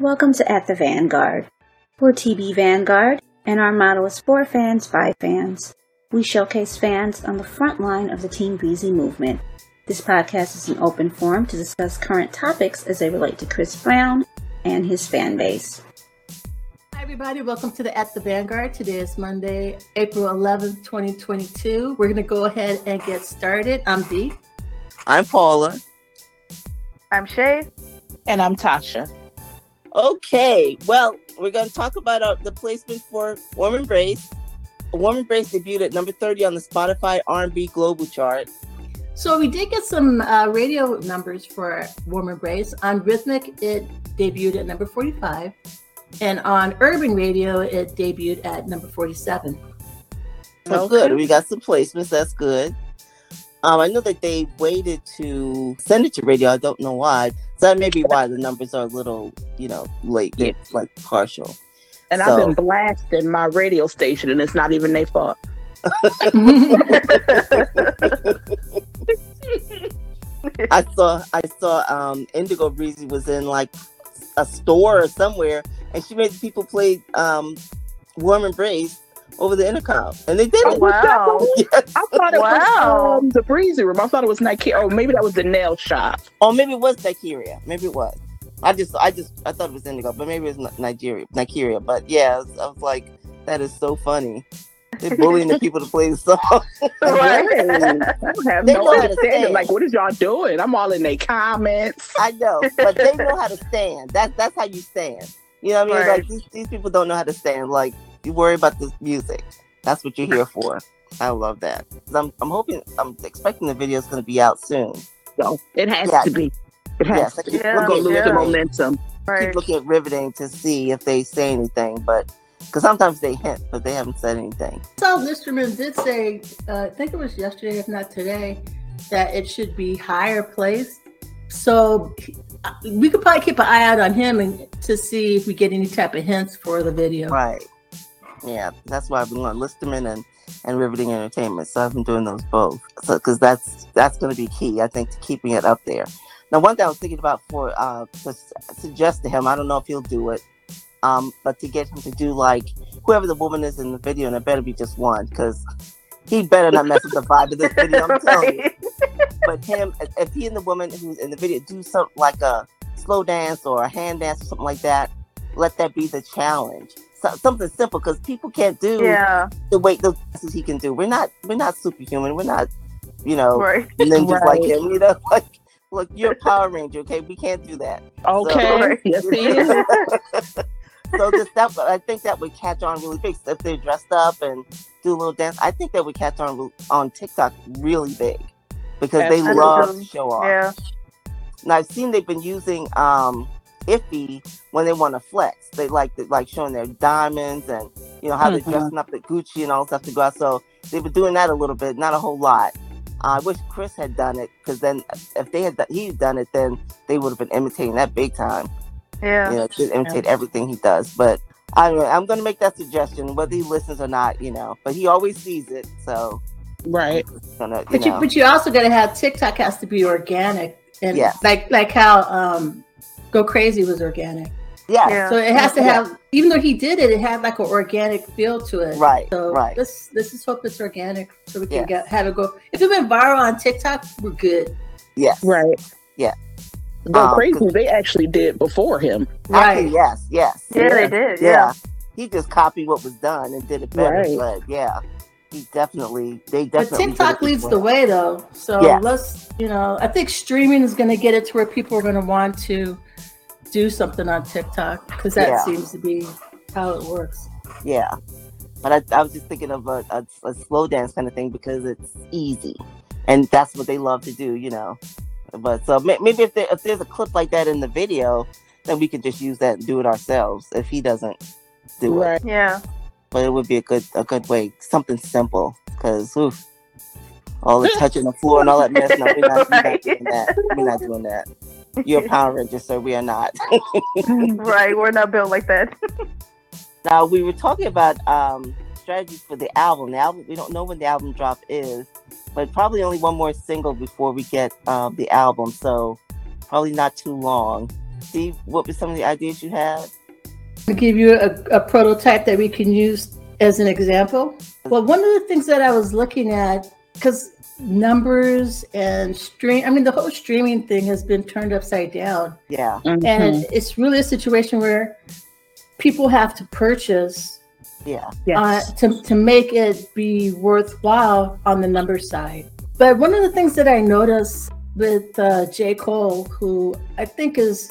Welcome to At the Vanguard. We're TB Vanguard, and our motto is for fans by fans. We showcase fans on the front line of the Team Breezy movement. This podcast is an open forum to discuss current topics as they relate to Chris Brown and his fan base. Hi, everybody. Welcome to the At the Vanguard. Today is Monday, April 11th, 2022. We're going to go ahead and get started. I'm Dee. I'm Paula. I'm Shay. And I'm Tasha. Okay, well, we're going to talk about uh, the placement for Warm Embrace. Warm Embrace debuted at number 30 on the Spotify R&B Global Chart. So we did get some uh, radio numbers for Warm Embrace. On Rhythmic, it debuted at number 45. And on Urban Radio, it debuted at number 47. So okay. good. We got some placements. That's good. Um, I know that they waited to send it to radio. I don't know why. So that may be why the numbers are a little, you know, late, yeah. like partial. And so. I've been blasting my radio station, and it's not even their fault. I saw I saw um Indigo Breezy was in like a store or somewhere and she made people play um Warm Embrace over the intercom, and they did oh, it. Wow! yes. I thought it wow. was um, the breezy room. I thought it was Nigeria. Oh, maybe that was the nail shop. Oh, maybe it was Nigeria. Maybe it was. I just, I just, I thought it was Indigo, but maybe it was Nigeria, Nigeria. But yeah, I was, I was like, that is so funny. They're bullying the people to play the song. right. I don't have they no understanding. Like, what is y'all doing? I'm all in their comments. I know, but they know how to stand. That's that's how you stand. You know what I mean? Right. Like these, these people don't know how to stand. Like you worry about the music. That's what you're here for. I love that. I'm, I'm hoping, I'm expecting the video is going to be out soon. So it has to be. It has yes, to be. Yeah, We're going to lose yeah. the momentum. Right. Keep looking at riveting to see if they say anything, but because sometimes they hint, but they haven't said anything. So Listerman did say, uh, I think it was yesterday, if not today, that it should be higher placed. So we could probably keep an eye out on him and to see if we get any type of hints for the video. Right. Yeah, that's why I've been on Listerman and and Riveting Entertainment. So I've been doing those both. So because that's that's going to be key, I think, to keeping it up there. Now, one thing I was thinking about for uh, to suggest to him, I don't know if he'll do it, um, but to get him to do like whoever the woman is in the video, and it better be just one, because he better not mess with the vibe of this video. I'm telling you. But him, if he and the woman who's in the video do something like a slow dance or a hand dance or something like that, let that be the challenge something simple because people can't do yeah. the weight the he can do. We're not we're not superhuman. We're not you know right. ninjas right. like him. You know, like look, you're a Power Ranger. Okay, we can't do that. Okay, so, yes, so this that I think that would catch on really big if they're dressed up and do a little dance. I think that would catch on on TikTok really big because they love to show off. Yeah. Now I've seen they've been using um iffy when they want to flex. They like like showing their diamonds and you know how mm-hmm. they're dressing up the Gucci and all stuff to go out. So they've been doing that a little bit, not a whole lot. I wish Chris had done it because then if they had he done it, then they would have been imitating that big time. Yeah, you know, to imitate yeah. everything he does. But I I'm going to make that suggestion, whether he listens or not, you know. But he always sees it, so right. Gonna, you but know. you but you also got to have TikTok has to be organic and yeah. like like how um Go Crazy was organic. Yeah. yeah. So it has to have, yeah. even though he did it, it had like an organic feel to it. Right. So right. Let's let's just hope it's organic so we can yes. get have it go. If it went viral on TikTok, we're good. Yes. Right. Yeah. Go um, crazy. They actually did before him. Right. Actually, yes. Yes. Yeah, yeah, they did. Yeah. yeah. He just copied what was done and did it better. Right. But yeah he definitely they definitely. But TikTok leads the way though, so yes. let's you know I think streaming is going to get it to where people are going to want to do something on TikTok because that yeah. seems to be how it works. Yeah, but I, I was just thinking of a, a, a, slow dance kind of thing because it's easy, and that's what they love to do, you know. But so maybe if, there, if there's a clip like that in the video, then we could just use that and do it ourselves if he doesn't do right. it. Yeah but it would be a good a good way, something simple, because all the touching the floor and all that mess. No, we're not, we're not doing that. We're not doing that. You're a Power Ranger, so we are not. right, we're not built like that. now we were talking about um, strategies for the album. The album we don't know when the album drop is, but probably only one more single before we get uh, the album. So probably not too long. see what were some of the ideas you had? To give you a, a prototype that we can use as an example. Well, one of the things that I was looking at, because numbers and stream, I mean, the whole streaming thing has been turned upside down. Yeah. Mhm. And it's really a situation where people have to purchase Yeah. uh, yes. to, to make it be worthwhile on the number side. But one of the things that I noticed with uh, J. Cole, who I think is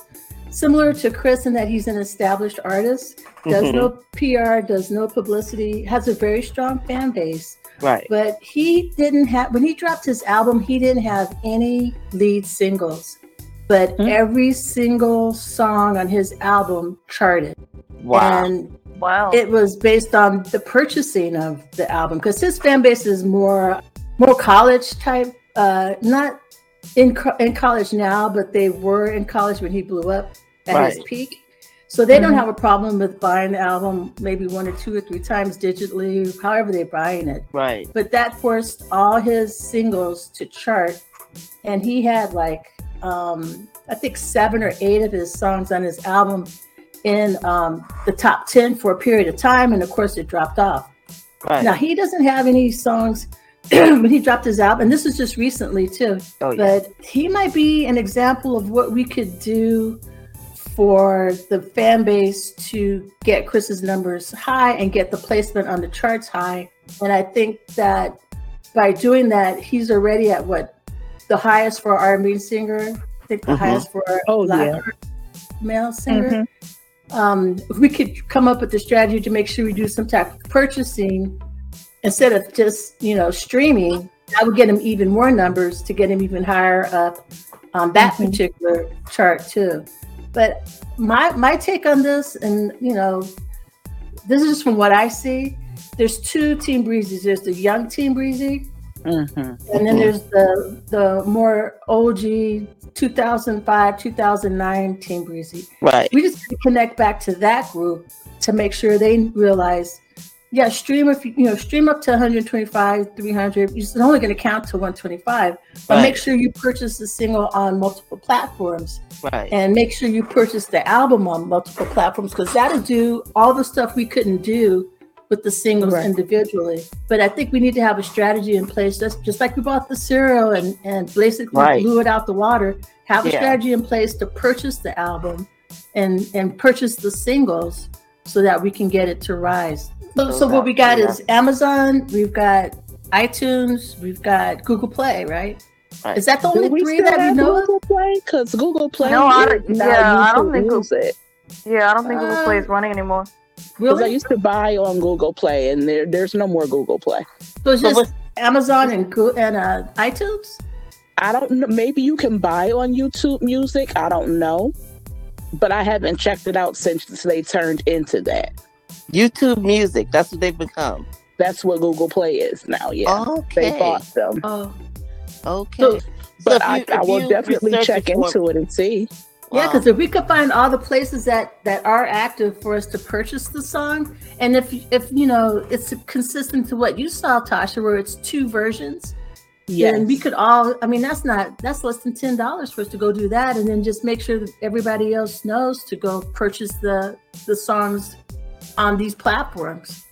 similar to Chris in that he's an established artist, does Mhm. no PR, does no publicity, has a very strong fan base. Right. But he didn't have, when he dropped his album, he didn't have any lead singles. But Hmm. every single song on his album charted. Wow. And Wow. it was based on the purchasing of the album because his fan base is more more college type uh not in co- in college now but they were in college when he blew up at his peak so they don't Mhm. have a problem with buying the album maybe one or two or three times digitally however they're buying it right. but that forced all his singles to chart and he had like um i think seven or eight of his songs on his album in um the top 10 for a period of time and of course it dropped off Right. now he doesn't have any songs when he dropped his album and this was just recently too oh yeah. but he might be an example of what we could do for the fan base to get Chris's numbers high and get the placement on the charts high. And I think that by doing that, he's already at what the highest for our R&B singer. I think the Mhm. highest for our Oh, black yeah. male singer. Mhm. Um, if we could come up with the strategy to make sure we do some type of purchasing instead of just you know streaming, that would get him even more numbers to get him even higher up on that Mhm. particular chart too. But my my take on this, and you know, this is just from what I see. There's two Team Breezes. There's the young Team Breezy, Mhm. and then there's the the more OG 2005 2009 Team Breezy right. we just connect back to that group to make sure they realize yeah stream if you you know stream up to 125 300 it's only going to count to 125 but Right. make sure you purchase the single on multiple platforms Right. and make sure you purchase the album on multiple platforms because that'll do all the stuff we couldn't do with the singles Right. individually but i think we need to have a strategy in place just, just like we bought the cereal and, and basically Right. blew it out the water have a Yeah. strategy in place to purchase the album and and purchase the singles so that we can get it to rise so, So so what we got yeah. is amazon we've got itunes we've got google play right Right. is that the Do only we three that we have know of Google Play? Because Google Play No, I don't- yeah, I don't think Google- Music. Yeah, I don't think Google Uh, Play is running anymore. Because I used to buy on Google Play, and there, there's no more Google Play. so it's So just amazon and Go- and uh, itunes I don't know. Maybe you can buy on YouTube Music. I don't know, but I haven't checked it out since they turned into that. YouTube Music. That's what they've become. That's what Google Play is now. Yeah, Okay. they bought them. oh Okay. So- But if I, you- I if will definitely check it for- into it and see. Yeah, Wow. because if we could find all the places that that are active for us to purchase the song, and if if you know it's consistent to what you saw, Tasha, where it's two versions, Yes. then we could all. I mean, that's not that's less than ten dollars for us to go do that, and then just make sure that everybody else knows to go purchase the the songs on these platforms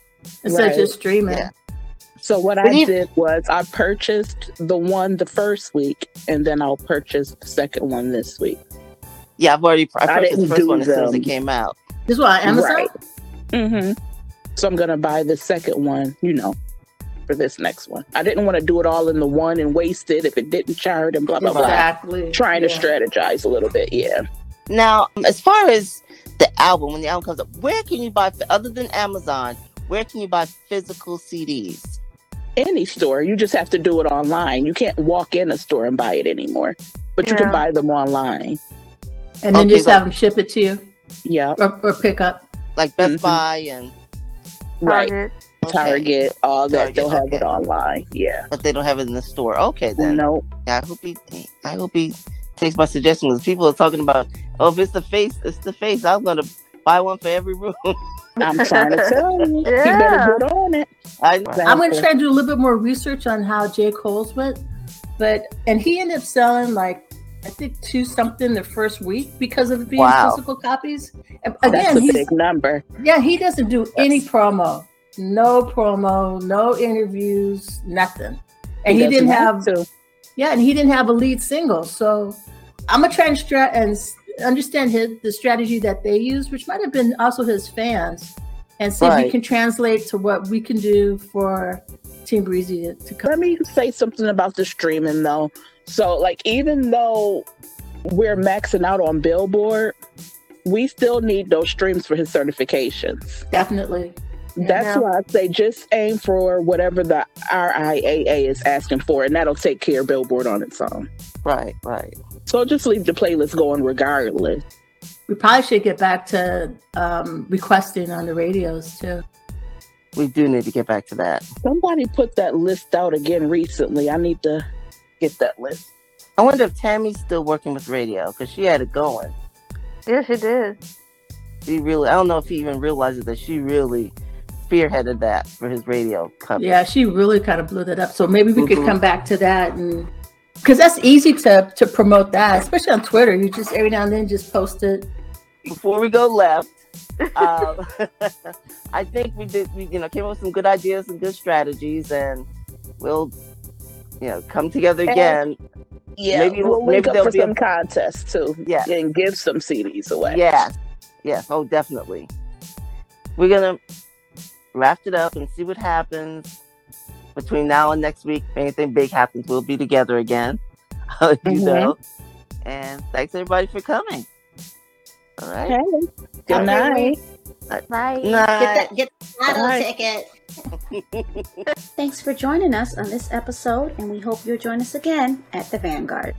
instead Right. of just streaming. Yeah. So what But I even- did was I purchased the one the first week, and then I'll purchase the second one this week. Yeah, I've already I I purchased the didn't first do one as soon as it came out. This one on Amazon. Right. Mm-hmm. So I'm gonna buy the second one, you know, for this next one. I didn't want to do it all in the one and waste it if it didn't chart and blah blah blah. Exactly. Trying to strategize a little bit, yeah. Now, as far as the album, when the album comes up, where can you buy other than Amazon? Where can you buy physical CDs? Any store, you just have to do it online. You can't walk in a store and buy it anymore, but you can buy them online. And then Okay, just but- have them ship it to you Yeah, or, or pick up. Like Best Mhm. Buy and right. Target. Okay. Target, all that. Target, They'll have okay. it online. Yeah. but they don't have it in the store. Okay, then. No. I hope he, I hope he takes my suggestion because people are talking about, oh, if it's the face, it's the face. I'm gonna buy one for every room. I'm trying to tell you. You Yeah. better get on it. I, I'm going to try and do a little bit more research on how J. Cole's went, but and he ended up selling like I think two something the first week because of it being Wow. physical copies. And That's a he's, big number. yeah, he doesn't do any promo, no promo, no interviews, nothing. And he, doesn't didn't have, to. yeah, and he didn't have a lead single. So I'm gonna try and stra- and understand his the strategy that they use, which might have been also his fans, and see if we can translate to what we can do for Team Breezy to, to come. Let me say something about the streaming though. So, like, even though we're maxing out on Billboard, we still need those streams for his certifications. Definitely. That's why I say just aim for whatever the RIAA is asking for, and that'll take care of Billboard on its own. Right, right. So just leave the playlist going regardless. We probably should get back to um, requesting on the radios too. We do need to get back to that. Somebody put that list out again recently. I need to get that list. I wonder if Tammy's still working with radio because she had it going. Yeah, she did. She really, I don't know if he even realizes that she really spearheaded that for his radio company. Yeah, she really kind of blew that up. So maybe we could Mhm. come back to that and because that's easy to to promote that, especially on Twitter. You just every now and then just post it. Before we go left, um, I think we did, we, you know, came up with some good ideas and good strategies, and we'll, you know, come together again. Yeah, Maybe- we'll maybe link up there'll for be a- some contests too. Yeah. and give some CDs away. Yeah, yes, oh, definitely. We're gonna wrap it up and see what happens between now and next week. If anything big happens, we'll be together again. you Mhm. know. And thanks everybody for coming. All right. Okay. Good Okay, night. Bye. Night. get lotto Alright. ticket. Thanks for joining us on this episode, and we hope you'll join us again at the Vanguard.